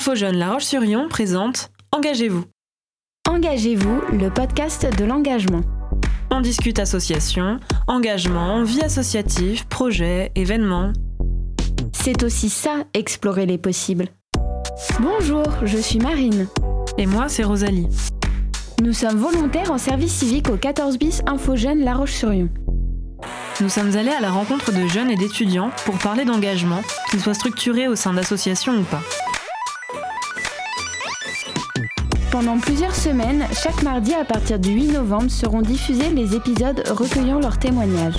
Info Jeune La Roche-sur-Yon présente Engagez-vous. Engagez-vous, le podcast de l'engagement. On discute association, engagement, vie associative, projets, événements. C'est aussi ça, explorer les possibles. Bonjour, je suis Marine. Et moi, c'est Rosalie. Nous sommes volontaires en service civique au 14 bis Info Jeune La Roche-sur-Yon. Nous sommes allés à la rencontre de jeunes et d'étudiants pour parler d'engagement, qu'ils soient structurés au sein d'associations ou pas. Pendant plusieurs semaines, chaque mardi à partir du 8 novembre seront diffusés les épisodes recueillant leurs témoignages.